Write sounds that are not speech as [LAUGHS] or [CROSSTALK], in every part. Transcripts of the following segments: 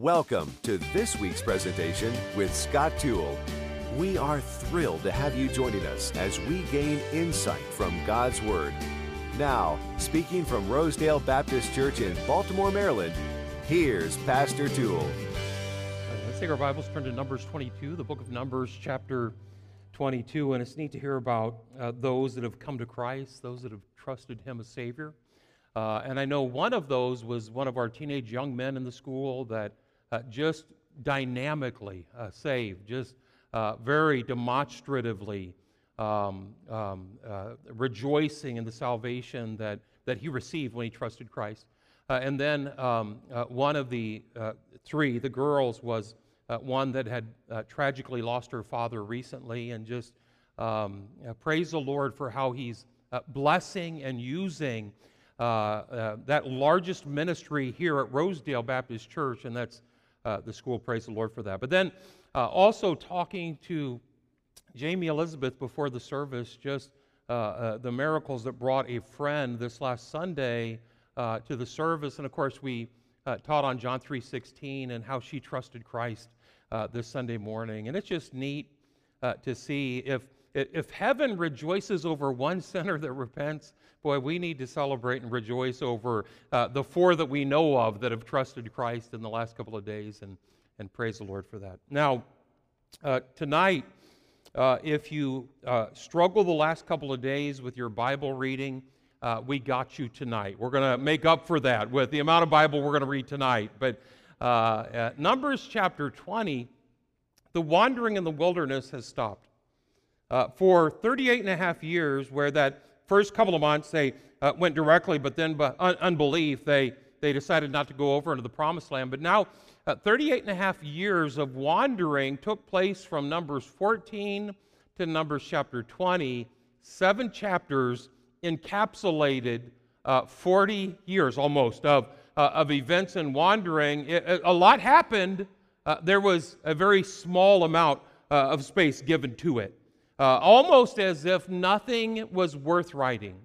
Welcome to this week's presentation with Scott Toole. We are thrilled to have you joining us as we gain insight from God's Word. Now, speaking from Rosedale Baptist Church in Baltimore, Maryland, here's Pastor Toole. Let's take our Bibles, turn to Numbers 22, the book of Numbers, chapter 22. And it's neat to hear about uh, those that have come to Christ, those that have trusted Him as Savior. Uh, and I know one of those was one of our teenage young men in the school that uh, just dynamically uh, saved, just uh, very demonstratively um, um, uh, rejoicing in the salvation that, that he received when he trusted Christ. Uh, and then um, one of the three, the girls, was one that had tragically lost her father recently, and just um, praise the Lord for how he's blessing and using uh, uh, that largest ministry here at Rosedale Baptist Church, and that's uh, the school. Praise the Lord for that. But then uh, also talking to Jamie Elizabeth before the service, just uh, uh, the miracles that brought a friend this last Sunday to the service, and of course we taught on John 3:16 and how she trusted Christ this Sunday morning, and it's just neat to see if if heaven rejoices over one sinner that repents, boy, we need to celebrate and rejoice over uh, the four that we know of that have trusted Christ in the last couple of days, and, and praise the Lord for that. Now, uh, tonight, uh, if you uh, struggle the last couple of days with your Bible reading, uh, we got you tonight. We're going to make up for that with the amount of Bible we're going to read tonight. But uh, Numbers chapter 20, the wandering in the wilderness has stopped. Uh, for 38 and a half years, where that first couple of months they uh, went directly, but then by un- unbelief, they, they decided not to go over into the promised land. But now, uh, 38 and a half years of wandering took place from Numbers 14 to Numbers chapter 20. Seven chapters encapsulated uh, 40 years almost of, uh, of events and wandering. It, it, a lot happened. Uh, there was a very small amount uh, of space given to it uh, almost as if nothing was worth writing.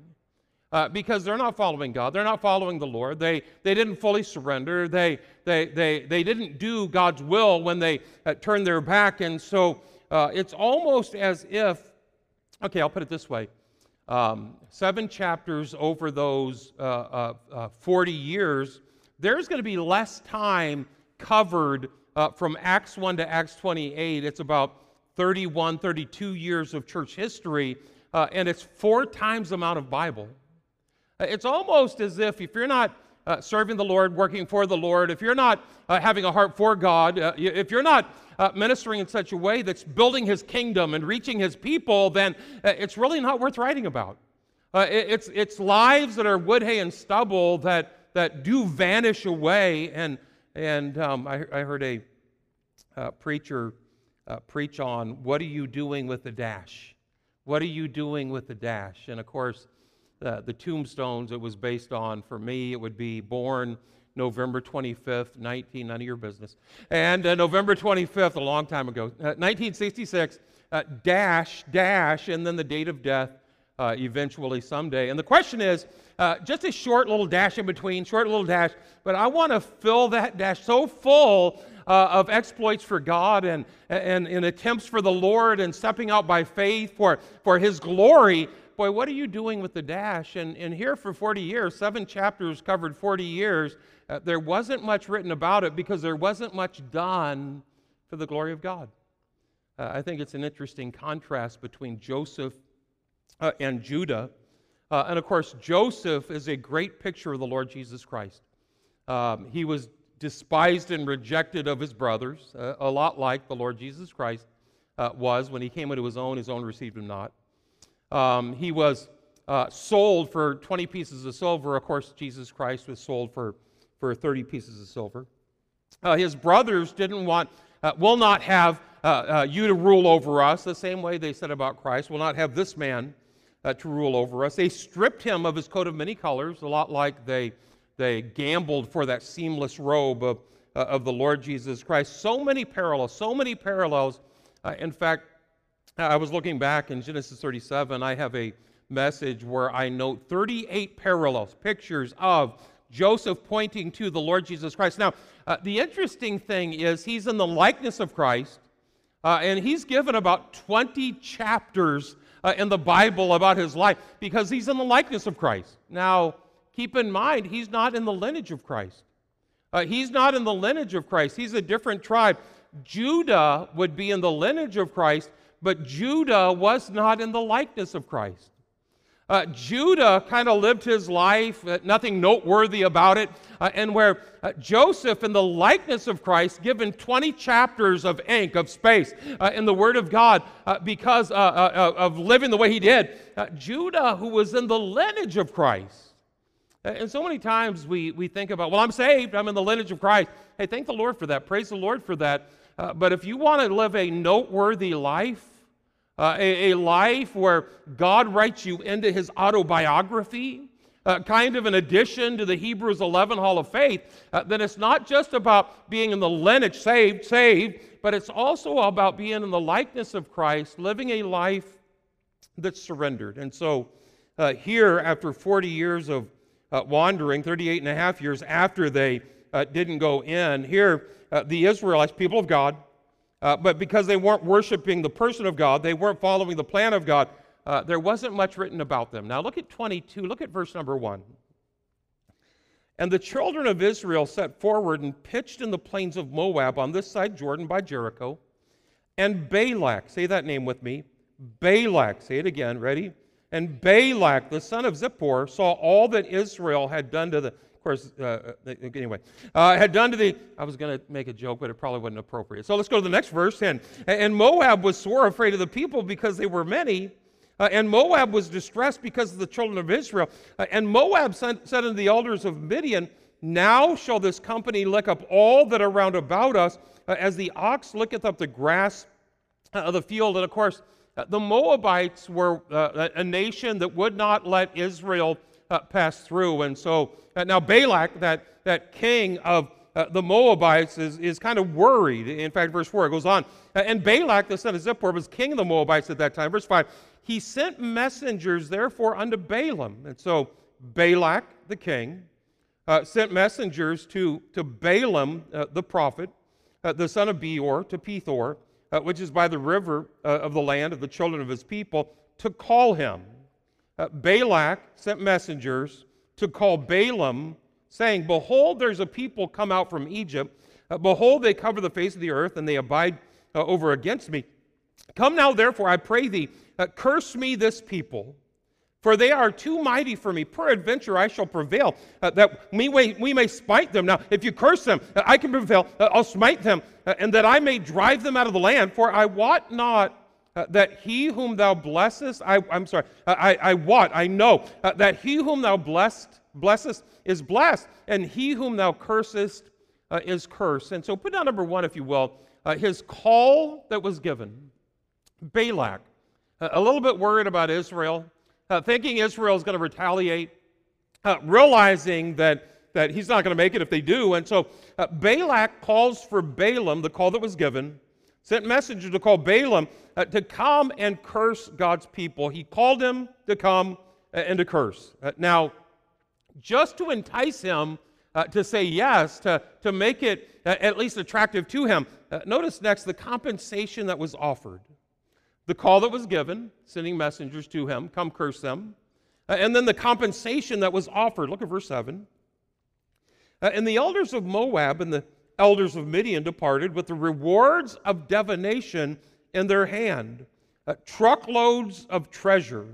Uh, because they're not following God. They're not following the Lord. They, they didn't fully surrender. They, they, they, they didn't do God's will when they uh, turned their back. And so uh, it's almost as if, okay, I'll put it this way um, seven chapters over those uh, uh, 40 years, there's going to be less time covered from Acts 1 to Acts 28. It's about 31, 32 years of church history, uh, and it's four times the amount of Bible. Uh, it's almost as if if you're not uh, serving the Lord, working for the Lord, if you're not uh, having a heart for God, uh, if you're not uh, ministering in such a way that's building His kingdom and reaching His people, then it's really not worth writing about. it's, it's lives that are wood, hay, and stubble that, that do vanish away. And, and um, I, I, heard a preacher uh, preach on what are you doing with the dash? What are you doing with the dash? And of course, uh, the tombstones it was based on, for me, it would be born November 25th, 19, none of your business. And uh, November 25th, a long time ago, 1966, uh, uh, dash, dash, and then the date of death uh, eventually someday. And the question is uh, just a short little dash in between, short little dash, but I want to fill that dash so full uh, of exploits for God and, and, and attempts for the Lord and stepping out by faith for, for His glory. Boy, what are you doing with the dash? And, and here for 40 years, seven chapters covered 40 years, uh, there wasn't much written about it because there wasn't much done for the glory of God. Uh, I think it's an interesting contrast between Joseph uh, and Judah. Uh, and of course, Joseph is a great picture of the Lord Jesus Christ. Um, he was despised and rejected of his brothers, uh, a lot like the Lord Jesus Christ uh, was when he came into his own, his own received him not. Um, he was uh, sold for 20 pieces of silver. Of course, Jesus Christ was sold for, for 30 pieces of silver. Uh, his brothers didn't want, uh, will not have uh, you to rule over us, the same way they said about Christ, will not have this man to rule over us. They stripped him of his coat of many colors, a lot like they they gambled for that seamless robe of, uh, of the Lord Jesus Christ. So many parallels, so many parallels. Uh, in fact, I was looking back in Genesis 37. I have a message where I note 38 parallels, pictures of Joseph pointing to the Lord Jesus Christ. Now, uh, the interesting thing is he's in the likeness of Christ, uh, and he's given about 20 chapters uh, in the Bible about his life because he's in the likeness of Christ. Now, keep in mind, he's not in the lineage of Christ. Uh, he's not in the lineage of Christ, he's a different tribe. Judah would be in the lineage of Christ, but Judah was not in the likeness of Christ. Uh, Judah kind of lived his life, uh, nothing noteworthy about it. Uh, and where uh, Joseph, in the likeness of Christ, given 20 chapters of ink, of space uh, in the Word of God uh, because of living the way he did, Judah, who was in the lineage of Christ. And so many times we, we think about, well, I'm saved, I'm in the lineage of Christ. Hey, thank the Lord for that. Praise the Lord for that. but if you want to live a noteworthy life, uh, a, a, life where God writes you into his autobiography, uh, kind of an addition to the Hebrews 11 Hall of Faith, uh, then it's not just about being in the lineage, saved, saved, but it's also about being in the likeness of Christ, living a life that's surrendered. And so uh, here, after 40 years of uh, wandering, 38 and a half years after they uh, didn't go in, here the Israelites, people of God, uh, but because they weren't worshiping the person of God, they weren't following the plan of God, uh, there wasn't much written about them. Now look at 22, look at verse number 1. And the children of Israel set forward and pitched in the plains of Moab on this side Jordan by Jericho. And Balak, say that name with me. Balak, say it again, ready? And Balak, the son of Zippor, saw all that Israel had done to the course, uh, uh anyway, uh, had done to the. I was going to make a joke, but it probably wasn't appropriate. So let's go to the next verse. And, and Moab was sore afraid of the people because they were many. Uh, and Moab was distressed because of the children of Israel. Uh, and Moab sent, said unto the elders of Midian, Now shall this company lick up all that are round about us, uh, as the ox licketh up the grass of the field. And of course, the Moabites were a nation that would not let Israel uh, pass through. And so uh, now Balak, that, that king of uh, the Moabites, is, is kind of worried. In fact, verse 4 it goes on. Uh, and Balak, the son of Zippor, was king of the Moabites at that time. Verse 5 He sent messengers, therefore, unto Balaam. And so Balak, the king, uh, sent messengers to, to Balaam, uh, the prophet, the son of Beor, to Pethor, which is by the river of the land of the children of his people, to call him uh, Balak sent messengers to call Balaam, saying, Behold, there's a people come out from Egypt. Uh, behold, they cover the face of the earth, and they abide uh, over against me. Come now, therefore, I pray thee, uh, curse me this people. For they are too mighty for me. Peradventure I shall prevail, uh, that we may, we may smite them. Now, if you curse them, uh, I can prevail. I'll smite them, and that I may drive them out of the land. For I wot not uh, that he whom thou blessest, I, am sorry, I, I, what? I know uh, that he whom thou blessed, blessest is blessed, and he whom thou cursest uh, is cursed. And so put down number one, if you will, uh, his call that was given. Balak, uh, a little bit worried about Israel, uh, thinking Israel is going to retaliate, realizing that that he's not going to make it if they do. And so uh, Balak calls for Balaam, the call that was given, sent messengers to call Balaam uh, to come and curse God's people. He called him to come uh, and to curse. Uh, now, just to entice him uh, to say yes, to, to make it uh, at least attractive to him, uh, notice next the compensation that was offered. The call that was given, sending messengers to him, come curse them. and then the compensation that was offered. Look at verse 7. and the elders of Moab and the elders of Midian departed with the rewards of divination in their hand, uh, truckloads of treasure,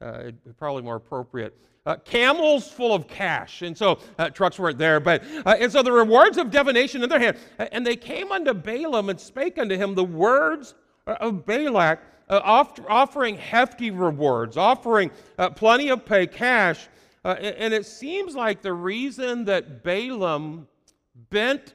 uh, probably more appropriate. Uh, camels full of cash. And so uh, trucks weren't there, but, uh, and so the rewards of divination in their hand. And they came unto Balaam and spake unto him the words of Balak, uh, off- offering hefty rewards, offering plenty of pay, cash. and it seems like the reason that Balaam bent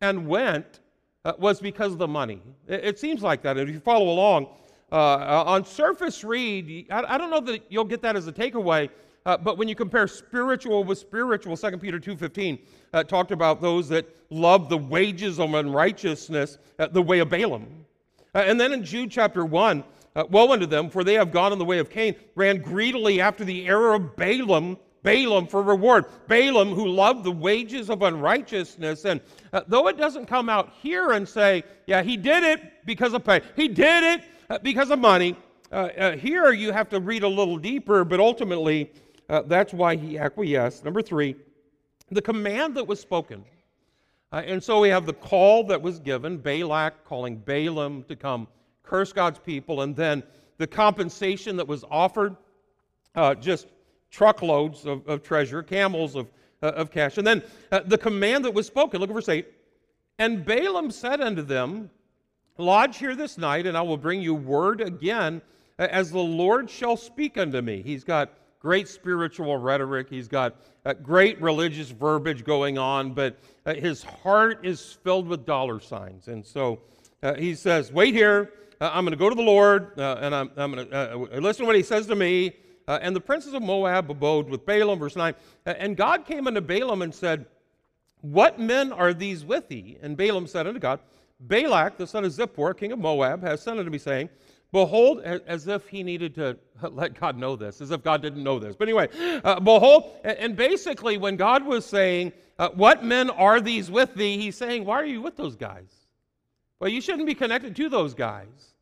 and went uh, was because of the money. It, it, seems like that. If you follow along, uh, uh, on surface read, I, I, don't know that you'll get that as a takeaway, uh, but when you compare spiritual with spiritual, 2 Peter 2.15 uh, talked about those that love the wages of unrighteousness uh, the way of Balaam. and then in Jude chapter 1, Woe unto them, for they have gone in the way of Cain, ran greedily after the error of Balaam, Balaam for reward. Balaam who loved the wages of unrighteousness. And uh, though it doesn't come out here and say, yeah, he did it because of pay, he did it uh, because of money, uh, uh here you have to read a little deeper, but ultimately uh, that's why he acquiesced. Number three, the command that was spoken. And so we have the call that was given, Balak calling Balaam to come curse God's people, and then the compensation that was offered, just truckloads of, of, treasure, camels of, uh, of cash. And then uh, the command that was spoken, look at verse 8. And Balaam said unto them, Lodge here this night, and I will bring you word again as the Lord shall speak unto me. He's got great spiritual rhetoric, he's got uh, great religious verbiage going on, but uh, his heart is filled with dollar signs. And so uh, he says, Wait here. Uh, I'm going to go to the Lord, uh, and I'm, I'm going to uh, listen to what he says to me. And the princes of Moab abode with Balaam, verse 9. and God came unto Balaam and said, What men are these with thee? And Balaam said unto God, Balak, the son of Zippor, king of Moab, has sent unto me, saying, Behold, as if he needed to [LAUGHS] let God know this, as if God didn't know this. But anyway, uh, behold, and basically, when God was saying, uh, What men are these with thee? He's saying, Why are you with those guys? Well, you shouldn't be connected to those guys.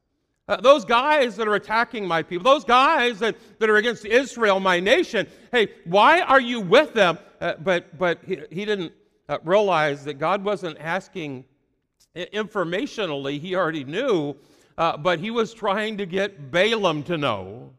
Uh, those guys that are attacking my people, those guys that, that are against Israel, my nation, hey, why are you with them? Uh, but but he, he didn't uh, realize that God wasn't asking informationally, he already knew uh, but he was trying to get Balaam to know.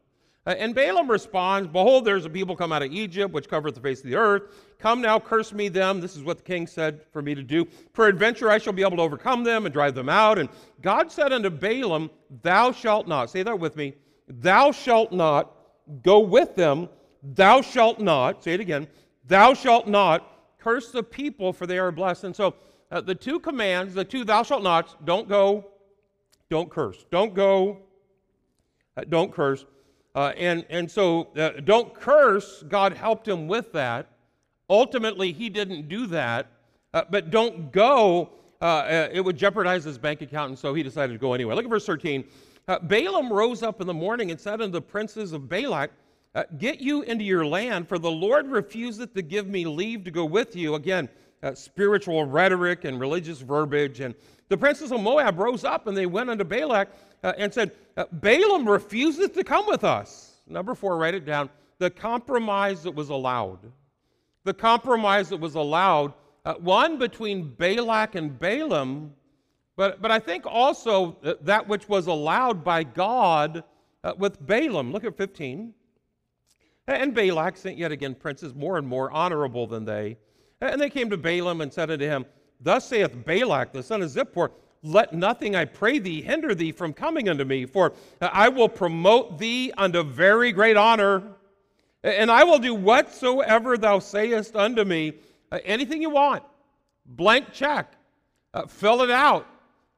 Uh, and Balaam responds, Behold, there's a people come out of Egypt, which covereth the face of the earth. Come now, curse me them. This is what the king said for me to do. Peradventure I shall be able to overcome them and drive them out. And God said unto Balaam, Thou shalt not, say that with me, thou shalt not go with them, thou shalt not, say it again, thou shalt not curse the people, for they are blessed. And so uh, the two commands, the two thou shalt nots, don't go don't curse. Don't go, uh, don't curse. Uh, and, and so, uh, don't curse, God helped him with that. Ultimately, he didn't do that. Uh, but don't go, uh, uh, it would jeopardize his bank account, and so he decided to go anyway. Look at verse 13. Balaam rose up in the morning and said unto the princes of Balak, Get you into your land, for the Lord refuseth to give me leave to go with you. Again, spiritual rhetoric and religious verbiage. And the princes of Moab rose up and they went unto Balak uh, and said, uh, Balaam refuses to come with us. Number four, write it down. The compromise that was allowed. The compromise that was allowed, uh, one between Balak and Balaam, but, but I think also that which was allowed by God uh, with Balaam. Look at 15. And Balak sent yet again princes more and more honorable than they. And they came to Balaam and said unto him, Thus saith Balak, the son of Zippor, let nothing, I pray thee, hinder thee from coming unto me, for I will promote thee unto very great honor, and I will do whatsoever thou sayest unto me. Uh, anything you want, blank check, uh, fill it out.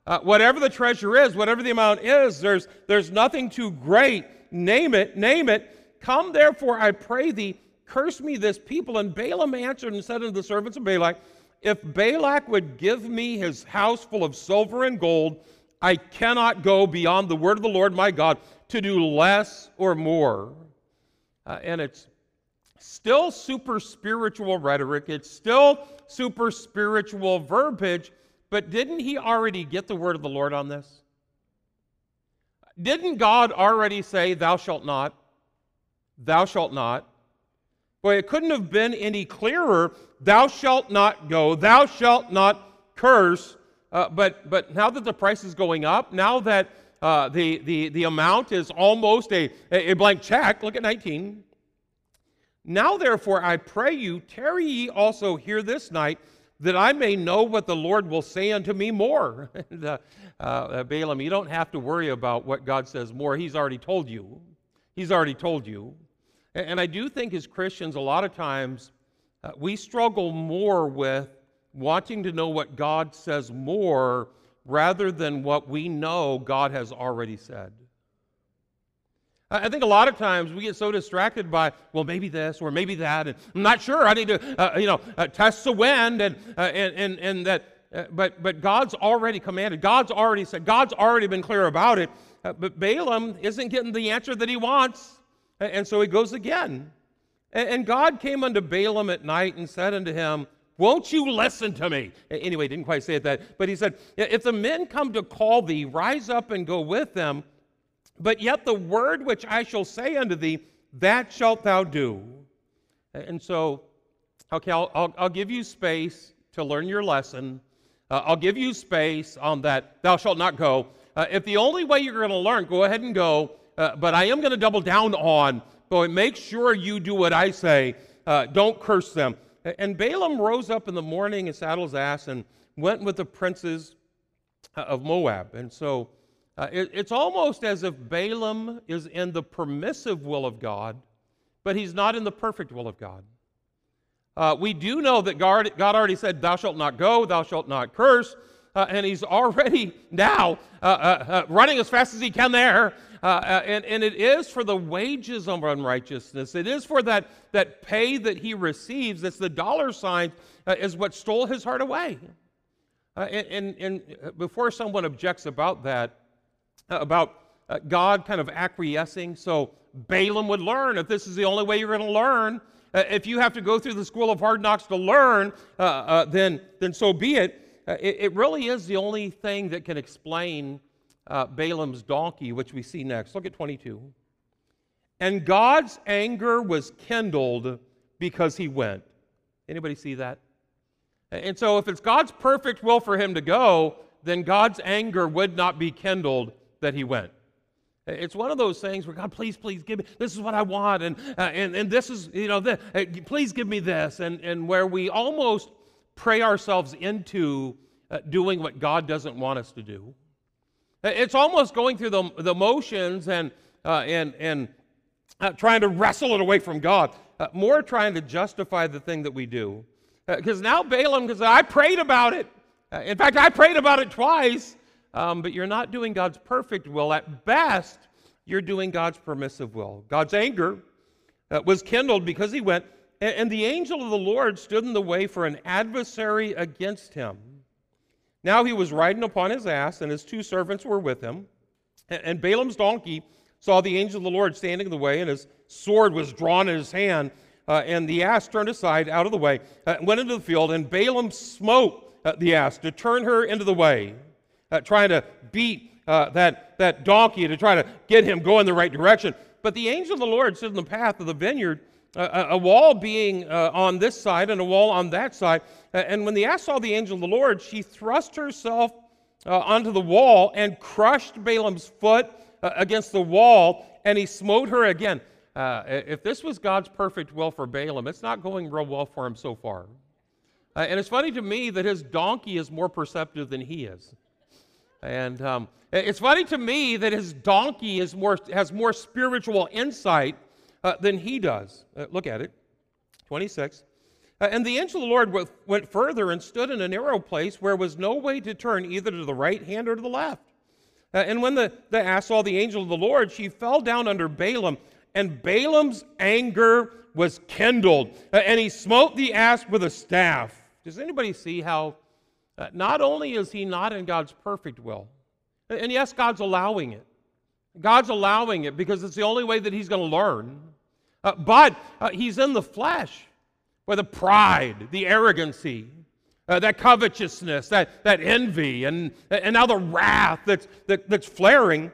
Uh, whatever the treasure is, whatever the amount is, there's, there's nothing too great. Name it, name it. Come therefore, I pray thee, curse me this people. And Balaam answered and said unto the servants of Balak, if Balak would give me his house full of silver and gold, I cannot go beyond the word of the Lord my God to do less or more. Uh, and it's still super spiritual rhetoric, it's still super spiritual verbiage, but didn't he already get the word of the Lord on this? Didn't God already say, Thou shalt not? Thou shalt not? Boy, it couldn't have been any clearer. Thou shalt not go, thou shalt not curse. Uh, but, but now that the price is going up, now that uh, the, the, the amount is almost a, a blank check, look at 19. Now, therefore, I pray you, tarry ye also here this night, that I may know what the Lord will say unto me more. [LAUGHS] and, uh, uh, Balaam, you don't have to worry about what God says more. He's already told you. He's already told you. And I do think as Christians, a lot of times uh, we struggle more with wanting to know what God says more rather than what we know God has already said. I think a lot of times we get so distracted by, well, maybe this or maybe that, and I'm not sure. I need to, uh, you know, uh, test the wind, and uh, and and and that. Uh, but but God's already commanded. God's already said. God's already been clear about it. Uh, but Balaam isn't getting the answer that he wants. And so he goes again. And God came unto Balaam at night and said unto him, Won't you listen to me? Anyway, didn't quite say it that, but he said, If the men come to call thee, rise up and go with them. But yet the word which I shall say unto thee, that shalt thou do. And so, okay, I'll, I'll, I'll give you space to learn your lesson. Uh, I'll give you space on that, thou shalt not go. Uh, if the only way you're going to learn, go ahead and go. Uh, but I am going to double down on, boy, make sure you do what I say. Uh, don't curse them. And Balaam rose up in the morning and saddled his ass and went with the princes uh, of Moab. And so uh, it, it's almost as if Balaam is in the permissive will of God, but he's not in the perfect will of God. Uh, we do know that God, God, already said, Thou shalt not go, thou shalt not curse. Uh, and he's already now uh, uh, uh running as fast as he can there. and, and it is for the wages of unrighteousness. It is for that, that pay that he receives. That's the dollar sign, is what stole his heart away. and, and, and before someone objects about that, about God kind of acquiescing, so Balaam would learn if this is the only way you're going to learn, uh, if you have to go through the school of hard knocks to learn, uh, uh, then, then so be it. Uh, it. it. really is the only thing that can explain uh, Balaam's donkey, which we see next. Look at 22. And God's anger was kindled because he went. Anybody see that? And so, if it's God's perfect will for him to go, then God's anger would not be kindled that he went. It's one of those things where God, please, please give me, this is what I want, and, uh, and, and this is, you know, the, uh, please give me this, and, and where we almost pray ourselves into uh, doing what God doesn't want us to do. It's almost going through the, the motions and, uh, and, and uh, trying to wrestle it away from God, uh, more trying to justify the thing that we do. Because now Balaam, because I prayed about it. in fact, I prayed about it twice um, but you're not doing God's perfect will. At best, you're doing God's permissive will. God's anger uh, was kindled because he went, and, the angel of the Lord stood in the way for an adversary against him. Now he was riding upon his ass, and his two servants were with him. And, and Balaam's donkey saw the angel of the Lord standing in the way, and his sword was drawn in his hand. Uh, and the ass turned aside out of the way, uh, went into the field, and Balaam smote uh, the ass to turn her into the way uh, trying to beat uh, that, that donkey to try to get him going the right direction. But the angel of the Lord stood in the path of the vineyard, uh, a wall being uh, on this side and a wall on that side. and when the ass saw the angel of the Lord, she thrust herself uh, onto the wall and crushed Balaam's foot uh, against the wall, and he smote her again. if this was God's perfect will for Balaam, it's not going real well for him so far. and it's funny to me that his donkey is more perceptive than he is. And um, it's funny to me that his donkey is more, has more spiritual insight uh, than he does. Uh, look at it. 26. Uh, and the angel of the Lord went further and stood in a narrow place where was no way to turn either to the right hand or to the left. Uh, and when the, the ass saw the angel of the Lord, she fell down under Balaam, and Balaam's anger was kindled, uh, and he smote the ass with a staff. Does anybody see how uh, not only is he not in God's perfect will, and yes, God's allowing it. God's allowing it because it's the only way that he's going to learn. Uh, but uh, he's in the flesh where the pride, the arrogancy, uh, that covetousness, that, that envy, and, and now the wrath that's, that, that's flaring.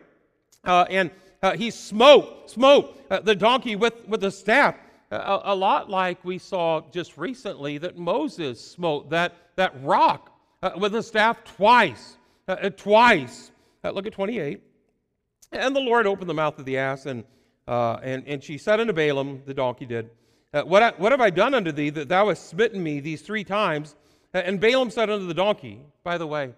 Uh, and uh, he smote, smote uh, the donkey with, with the staff. A, a, lot like we saw just recently that Moses smote that, that rock with a staff twice. Twice. Look at 28. And the Lord opened the mouth of the ass, and, uh, and, and she said unto Balaam, the donkey did, what, I, what have I done unto thee that thou hast smitten me these three times? And Balaam said unto the donkey, by the way,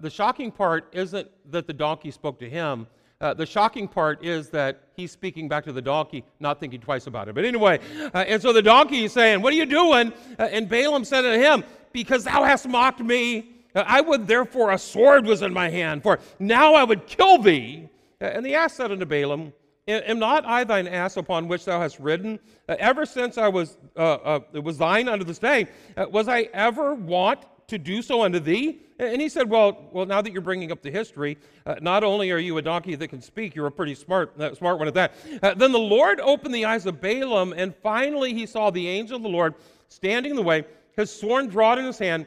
the shocking part isn't that the donkey spoke to him. Uh, the shocking part is that he's speaking back to the donkey, not thinking twice about it. But anyway, uh, and so the donkey is saying, What are you doing? Uh, and Balaam said to him, because thou hast mocked me. I would therefore, a sword was in my hand, for now I would kill thee. And the ass said unto Balaam, Am not I thine ass upon which thou hast ridden? Uh, ever since I was, uh, uh, was thine unto this day, uh, was I ever wont to do so unto thee? And he said, Well, well now that you're bringing up the history, uh, not only are you a donkey that can speak, you're a pretty smart, uh, smart one at that. Then the Lord opened the eyes of Balaam, and finally he saw the angel of the Lord standing in the way, his sword drawn in his hand,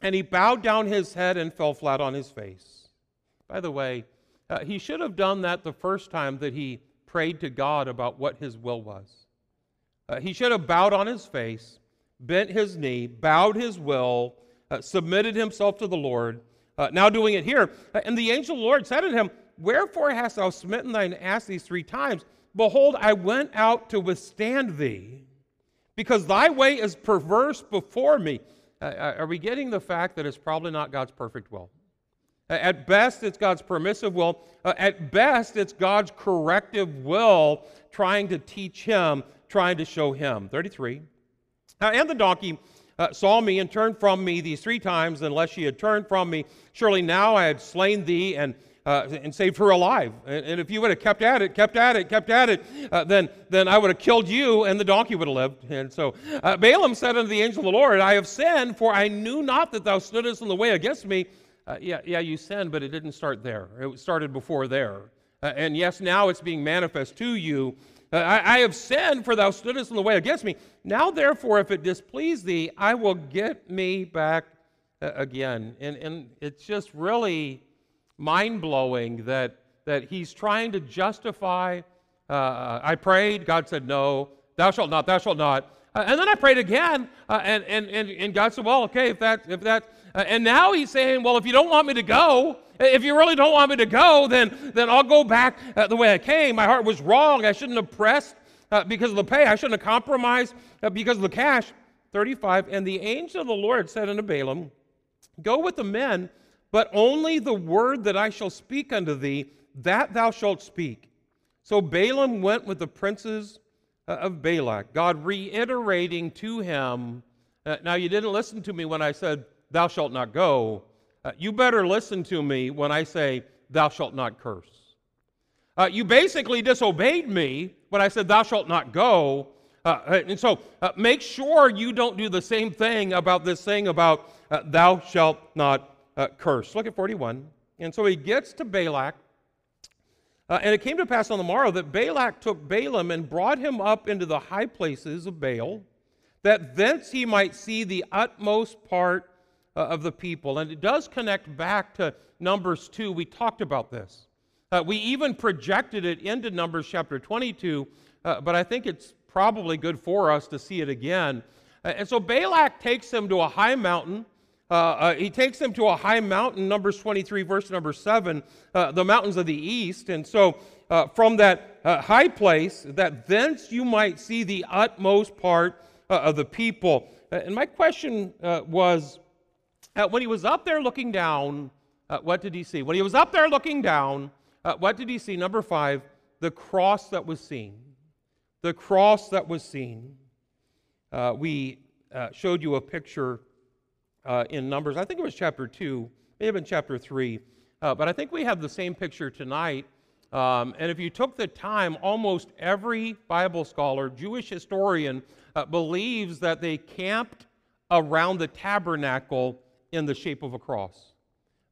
and he bowed down his head and fell flat on his face. By the way, uh, he should have done that the first time that he prayed to God about what his will was. Uh, he should have bowed on his face, bent his knee, bowed his will, uh, submitted himself to the Lord. Uh, now doing it here. Uh, and the angel Lord said to him, Wherefore hast thou smitten thine ass these three times? Behold, I went out to withstand thee, because thy way is perverse before me. Uh, uh, are we getting the fact that it's probably not God's perfect will? At best, it's God's permissive will. Uh, at best, it's God's corrective will trying to teach him, trying to show him. 33. Uh, and the donkey uh, saw me and turned from me these three times, unless she had turned from me. Surely now I had slain thee and, uh, and saved her alive. And, and, if you would have kept at it, kept at it, kept at it, uh, then, then I would have killed you and the donkey would have lived. And so uh, Balaam said unto the angel of the Lord, I have sinned, for I knew not that thou stoodest in the way against me uh, yeah, yeah, you sinned, but it didn't start there. It started before there. Uh, and yes, now it's being manifest to you. Uh, I, I, have sinned, for thou stoodest in the way against me. Now, therefore, if it displease thee, I will get me back uh, again. And, and it's just really mind blowing that, that he's trying to justify. Uh, I prayed, God said, No, thou shalt not, thou shalt not. Uh, and then I prayed again, and, and, and, and God said, Well, okay, if that, if that uh, and now he's saying, well, if you don't want me to go, if you really don't want me to go, then, then I'll go back uh, the way I came. My heart was wrong. I shouldn't have pressed uh, because of the pay. I shouldn't have compromised uh, because of the cash. 35. And the angel of the Lord said unto Balaam, Go with the men, but only the word that I shall speak unto thee, that thou shalt speak. So Balaam went with the princes uh, of Balak, God reiterating to him, uh, Now you didn't listen to me when I said, thou shalt not go, uh, you better listen to me when I say, thou shalt not curse. Uh, you basically disobeyed me when I said, thou shalt not go. Uh, uh and so uh, make sure you don't do the same thing about this thing about uh, thou shalt not curse. Look at 41. And so he gets to Balak. And it came to pass on the morrow that Balak took Balaam and brought him up into the high places of Baal, that thence he might see the utmost part uh, of the people. And it does connect back to Numbers 2. We talked about this. Uh, we even projected it into Numbers chapter 22, uh, but I think it's probably good for us to see it again. Uh, and so Balak takes him to a high mountain. Uh, uh, he takes them to a high mountain, Numbers 23, verse number 7, the mountains of the east. And so from that high place, that thence you might see the utmost part of the people. and my question was uh, when he was up there looking down, uh, what did he see? When he was up there looking down, uh, what did he see? Number five, the cross that was seen. The cross that was seen. Uh, we uh, showed you a picture uh, in Numbers, I think it was chapter 2, may have been chapter 3, but I think we have the same picture tonight. Um, and if you took the time, almost every Bible scholar, Jewish historian, believes that they camped around the tabernacle in the shape of a cross.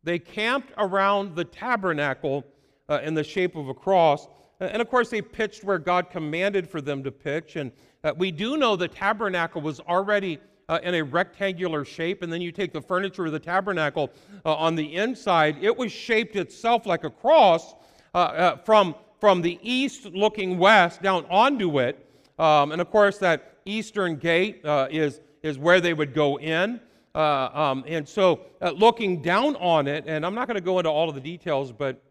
They camped around the tabernacle uh, in the shape of a cross. And of course, they pitched where God commanded for them to pitch. And uh, we do know the tabernacle was already uh, in a rectangular shape. And then you take the furniture of the tabernacle uh, on the inside, it was shaped itself like a cross uh, uh, from, from the east looking west down onto it. Um, and of course, that eastern gate is, is where they would go in. Uh, um, and so, uh, looking down on it, and I'm not going to go into all of the details, but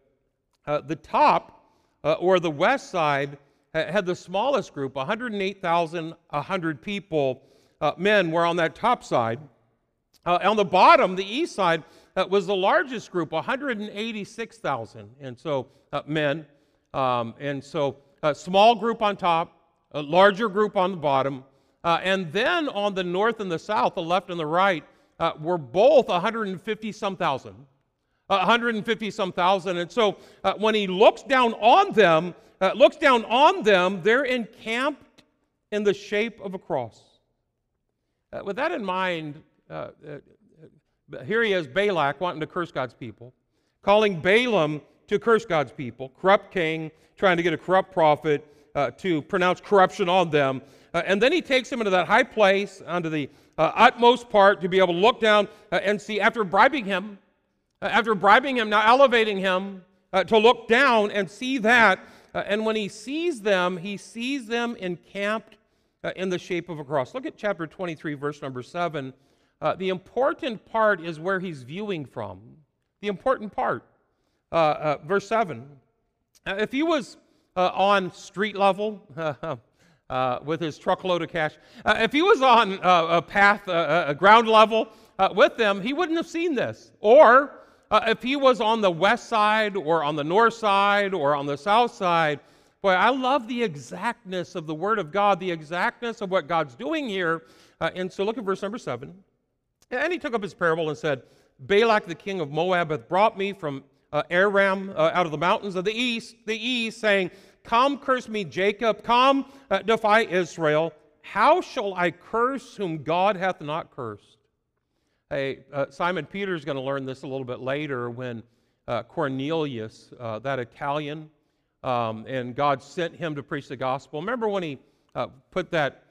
uh, the top uh, or the west side had the smallest group 108,100 people, uh, men were on that top side. Uh, on the bottom, the east side, was the largest group 186,000. And so, men. Um, and so, a small group on top, a larger group on the bottom. and then on the north and the south, the left and the right, uh, were both 150 some thousand. 150 some thousand. And so uh, when he looks down on them, uh, looks down on them, they're encamped in the shape of a cross. Uh, with that in mind, uh, uh, here he is, Balak, wanting to curse God's people, calling Balaam to curse God's people, corrupt king, trying to get a corrupt prophet uh, to pronounce corruption on them. Uh, and then he takes him into that high place, onto the uh, utmost part, to be able to look down uh, and see, after bribing him, uh, after bribing him, now elevating him, uh, to look down and see that. and when he sees them, he sees them encamped in the shape of a cross. Look at chapter 23, verse number 7. the important part is where he's viewing from. The important part. verse 7. if he was uh, on street level [LAUGHS] uh, with his truckload of cash. Uh, if he was on uh, a path, uh, a ground level uh, with them, he wouldn't have seen this. Or if he was on the west side or on the north side or on the south side, boy, I love the exactness of the Word of God, the exactness of what God's doing here. and so look at verse number seven. And he took up his parable and said, Balak the king of Moab hath brought me from uh, Aram uh, out of the mountains of the east, the east, saying, Come, curse me, Jacob, come, uh, defy Israel. How shall I curse whom God hath not cursed? Hey, uh, Simon Peter is going to learn this a little bit later when uh, Cornelius, uh, that Italian, um, and God sent him to preach the gospel. Remember when he put that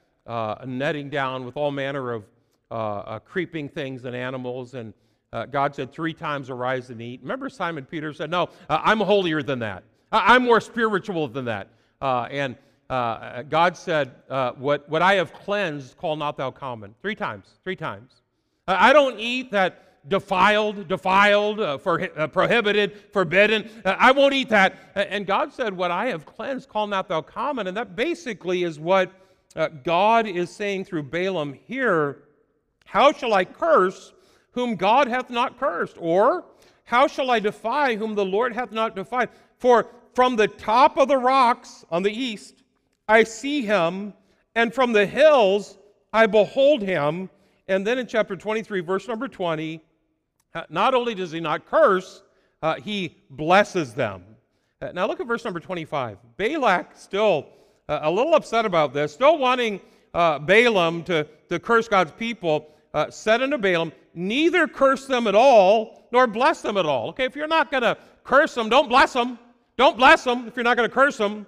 netting down with all manner of creeping things and animals and uh, God said, Three times arise and eat. Remember, Simon Peter said, No, uh, I'm holier than that. I'm more spiritual than that. Uh, and uh, God said, uh, what, what I have cleansed, call not thou common. Three times, three times. I don't eat that defiled, defiled, uh, for, uh, prohibited, forbidden. Uh, I won't eat that. And God said, What I have cleansed, call not thou common. And that basically is what uh, God is saying through Balaam here. How shall I curse whom God hath not cursed? Or how shall I defy whom the Lord hath not defied? For from the top of the rocks on the east I see him, and from the hills I behold him. And then in chapter 23, verse number 20, not only does he not curse, uh, he blesses them. Uh, now look at verse number 25. Balak still uh, a little upset about this, still wanting uh, Balaam to, to curse God's people, uh, said unto Balaam, Neither curse them at all, nor bless them at all. Okay, if you're not going to curse them, don't bless them. Don't bless them if you're not going to curse them.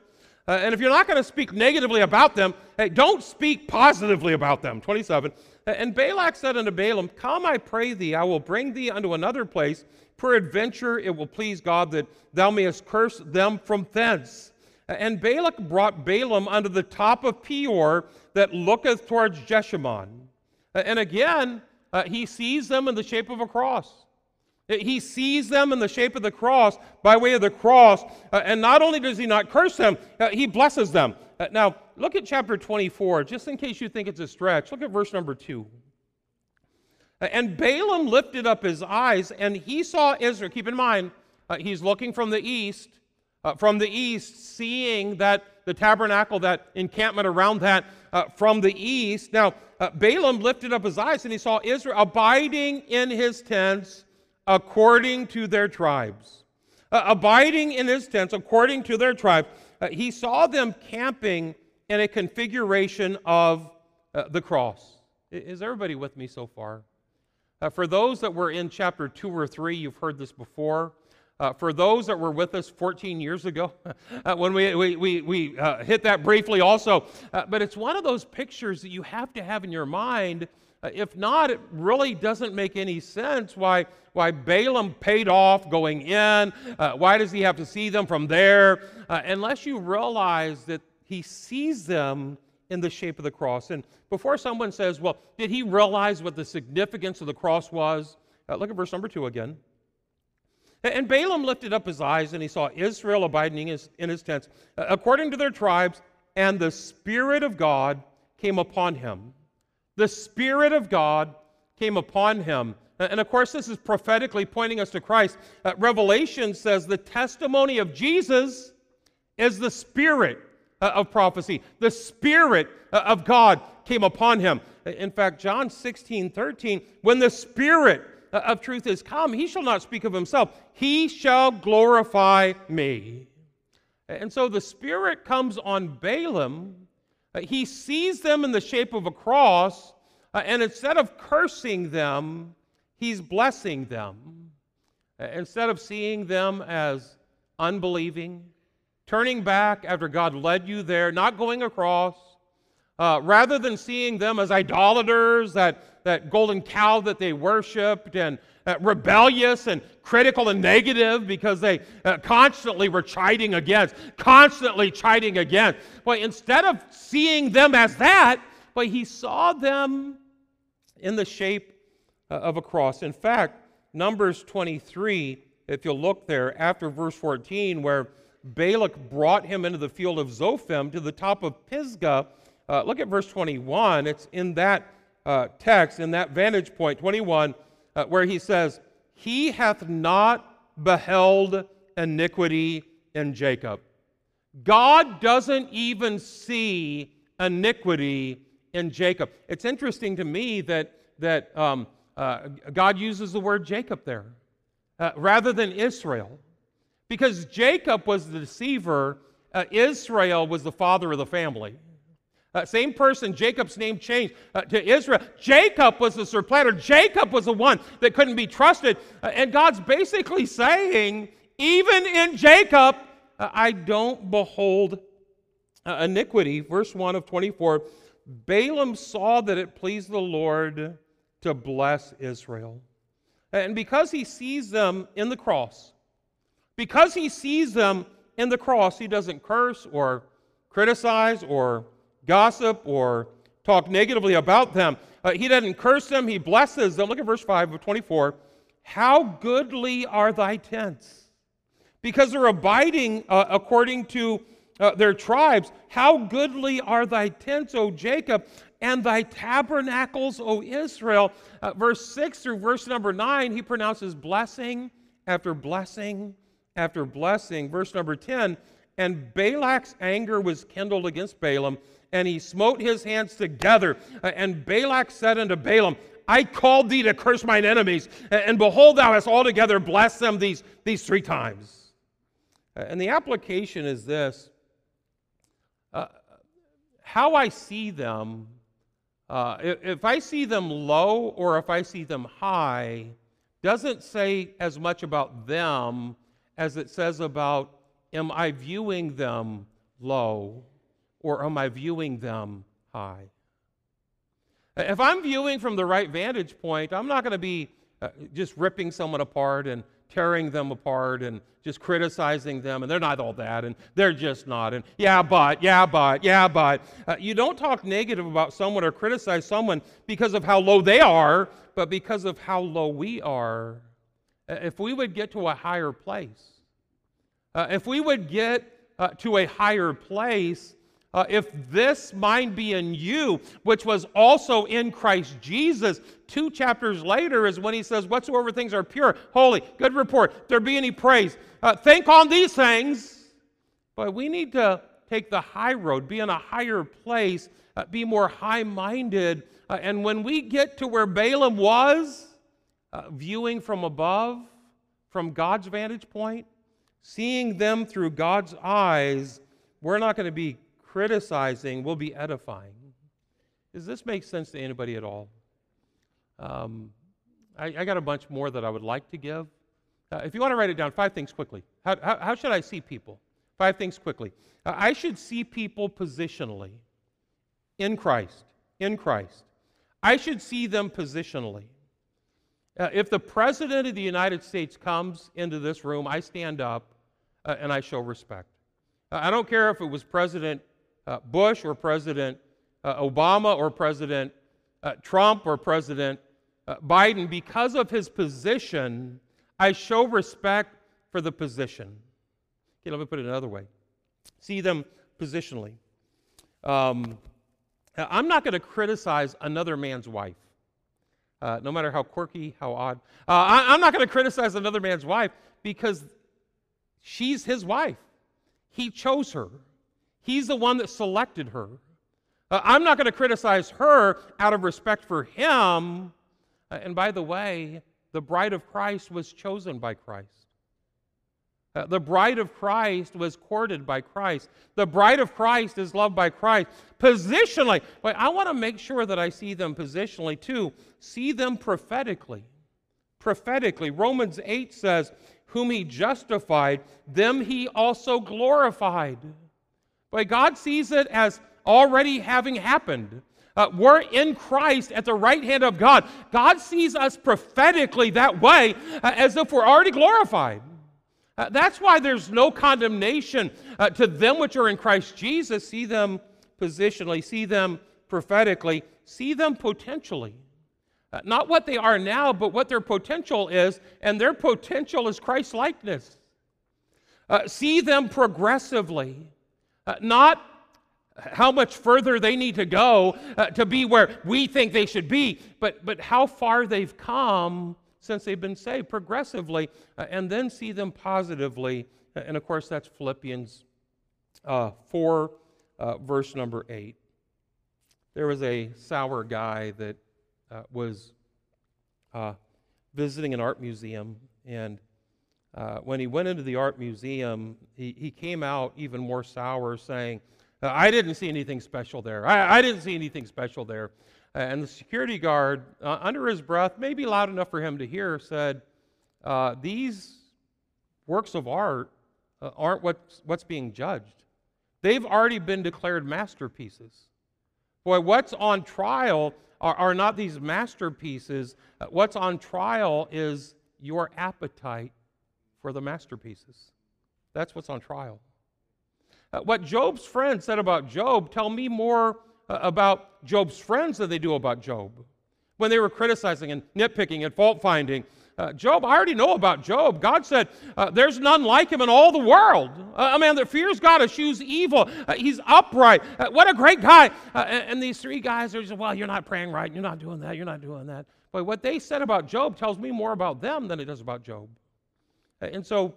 Uh, and if you're not going to speak negatively about them, hey, don't speak positively about them. 27. And Balak said unto Balaam, Come, I pray thee, I will bring thee unto another place. Peradventure it will please God that thou mayest curse them from thence. And Balak brought Balaam unto the top of Peor that looketh towards Jeshimon. And again, uh, he sees them in the shape of a cross. He sees them in the shape of the cross by way of the cross. Uh, and not only does he not curse them, uh, he blesses them. Uh, now, look at chapter 24, just in case you think it's a stretch. Look at verse number 2. Uh, and Balaam lifted up his eyes, and he saw Israel. Keep in mind, uh, he's looking from the east, uh, from the east, seeing that the tabernacle, that encampment around that from the east. Now, Balaam lifted up his eyes, and he saw Israel abiding in his tents according to their tribes. Uh, abiding in his tents according to their tribe, uh, he saw them camping in a configuration of uh, the cross. Is everybody with me so far? Uh, for those that were in chapter 2 or 3, you've heard this before. Uh, for those that were with us 14 years ago, [LAUGHS] uh, when we, we, we, we hit that briefly also, but it's one of those pictures that you have to have in your mind if not, it really doesn't make any sense why, why Balaam paid off going in. Uh, why does he have to see them from there? Uh, unless you realize that he sees them in the shape of the cross. And before someone says, well, did he realize what the significance of the cross was? Uh, look at verse number two again. And Balaam lifted up his eyes and he saw Israel abiding in his, in his tents uh, according to their tribes, and the Spirit of God came upon him the Spirit of God came upon him. And of course, this is prophetically pointing us to Christ. Uh, Revelation says the testimony of Jesus is the Spirit uh, of prophecy. The Spirit uh, of God came upon him. In fact, John 16, 13, when the Spirit uh, of truth is come, he shall not speak of himself, he shall glorify me. And so the Spirit comes on Balaam uh, he sees them in the shape of a cross, uh, and instead of cursing them, he's blessing them. Instead of seeing them as unbelieving, turning back after God led you there, not going across, uh, rather than seeing them as idolaters, that, that golden cow that they worshiped, and uh, rebellious and critical and negative because they uh, constantly were chiding against, constantly chiding against. But instead of seeing them as that, but he saw them in the shape uh, of a cross. In fact, Numbers 23, if you'll look there, after verse 14, where Balak brought him into the field of Zophim to the top of Pisgah, uh, look at verse 21. It's in that uh, text, in that vantage point, 21, uh, where he says, He hath not beheld iniquity in Jacob. God doesn't even see iniquity in Jacob. It's interesting to me that, that um, uh, God uses the word Jacob there uh, rather than Israel. Because Jacob was the deceiver, uh, Israel was the father of the family. Uh, same person, Jacob's name changed uh, to Israel. Jacob was the supplanter. Jacob was the one that couldn't be trusted. Uh, and God's basically saying, even in Jacob, uh, I don't behold uh, iniquity. Verse 1 of 24 Balaam saw that it pleased the Lord to bless Israel. And because he sees them in the cross, because he sees them in the cross, he doesn't curse or criticize or gossip or talk negatively about them. Uh, he doesn't curse them, he blesses them. Look at verse 5 of 24. How goodly are thy tents! Because they're abiding uh, according to uh, their tribes. How goodly are thy tents, O Jacob, and thy tabernacles, O Israel. Uh, verse 6 through verse number 9, he pronounces blessing after blessing after blessing. Verse number 10, and Balak's anger was kindled against Balaam, and he smote his hands together. Uh, and Balak said unto Balaam, I called thee to curse mine enemies, and behold, thou hast altogether blessed them these, these three times. Uh, and the application is this uh, how I see them, uh, if, if I see them low or if I see them high, doesn't say as much about them as it says about am I viewing them low or am I viewing them high? If I'm viewing from the right vantage point, I'm not going to be uh, just ripping someone apart and tearing them apart and just criticizing them, and they're not all that, and they're just not, and yeah, but, yeah, but, yeah, but. Uh, you don't talk negative about someone or criticize someone because of how low they are, but because of how low we are. Uh, if we would get to a higher place, uh, if we would get uh, to a higher place, uh, if this mind be in you, which was also in Christ Jesus, two chapters later is when he says, Whatsoever things are pure, holy, good report, there be any praise. Uh, think on these things. But we need to take the high road, be in a higher place, uh, be more high minded. Uh, and when we get to where Balaam was, uh, viewing from above, from God's vantage point, seeing them through God's eyes, we're not going to be criticizing will be edifying. Does this make sense to anybody at all? Um, I, I, got a bunch more that I would like to give. Uh, if you want to write it down, five things quickly. How, how, how should I see people? Five things quickly. Uh, I should see people positionally in Christ. In Christ. I should see them positionally. Uh, if the President of the United States comes into this room, I stand up uh, and I show respect. Uh, I don't care if it was President uh, Bush or President uh, Obama or President uh, Trump or President uh, Biden, because of his position, I show respect for the position. Okay, let me put it another way see them positionally. Um, I'm not going to criticize another man's wife. Uh, no matter how quirky, how odd. Uh, I, am not going to criticize another man's wife because she's his wife. He chose her. He's the one that selected her. Uh, I'm not going to criticize her out of respect for him. Uh, and by the way, the bride of Christ was chosen by Christ. Uh, the bride of Christ was courted by Christ. The bride of Christ is loved by Christ. Positionally, but I want to make sure that I see them positionally too. See them prophetically. prophetically. Romans 8 says, Whom he justified, them he also glorified. But God sees it as already having happened. Uh, we're in Christ at the right hand of God. God sees us prophetically that way uh, as if we're already glorified. Uh, that's why there's no condemnation uh, to them which are in Christ Jesus. See them positionally, see them prophetically, see them potentially. Uh, not what they are now, but what their potential is, and their potential is Christ likeness. Uh, see them progressively, uh, not how much further they need to go uh, to be where we think they should be, but, but how far they've come since they've been saved progressively, uh, and then see them positively. Uh, and of course, that's Philippians uh, 4, uh, verse number 8. There was a sour guy that was visiting an art museum, and when he went into the art museum, he, he came out even more sour, saying, uh, I didn't see anything special there. I, I didn't see anything special there. Uh, and the security guard, uh, under his breath, maybe loud enough for him to hear, said, uh, These works of art uh, aren't what's, what's being judged. They've already been declared masterpieces. Boy, what's on trial are, are not these masterpieces. Uh, what's on trial is your appetite for the masterpieces. That's what's on trial. Uh, what Job's friends said about Job tell me more uh, about Job's friends than they do about Job. When they were criticizing and nitpicking and fault finding, uh, Job, I already know about Job. God said, uh, There's none like him in all the world. Uh, a man that fears God, eschews evil. Uh, he's upright. Uh, what a great guy. Uh, and, and, these three guys are just, Well, you're not praying right. You're not doing that. You're not doing that. But what they said about Job tells me more about them than it does about Job. And so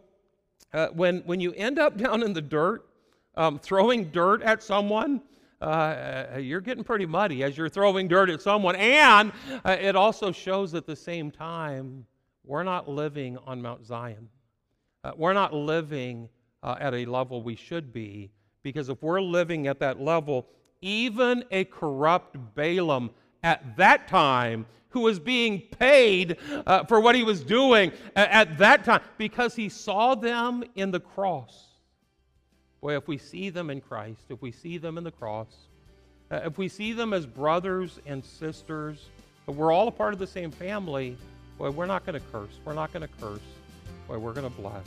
when, when you end up [LAUGHS] down in the dirt, um, throwing dirt at someone, uh, you're getting pretty muddy as you're throwing dirt at someone. And uh, it also shows at the same time we're not living on Mount Zion. Uh, we're not living uh, at a level we should be, because if we're living at that level, even a corrupt Balaam at that time, who was being paid uh, for what he was doing at that time, because he saw them in the cross Boy, if we see them in Christ, if we see them in the cross, uh, if we see them as brothers and sisters, we're all a part of the same family, boy, we're not going to curse. We're not going to curse. Boy, we're going to bless.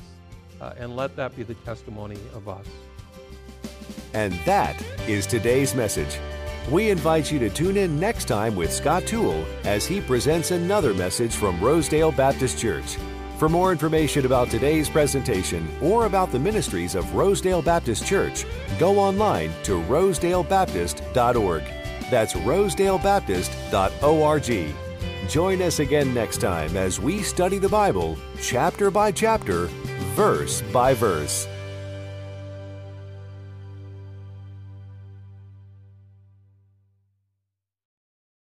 Uh, and let that be the testimony of us. And that is today's message. We invite you to tune in next time with Scott Toole as he presents another message from Rosedale Baptist Church. For more information about today's presentation or about the ministries of Rosedale Baptist Church, go online to rosedalebaptist.org. That's rosedalebaptist.org. Join us again next time as we study the Bible chapter by chapter, verse by verse.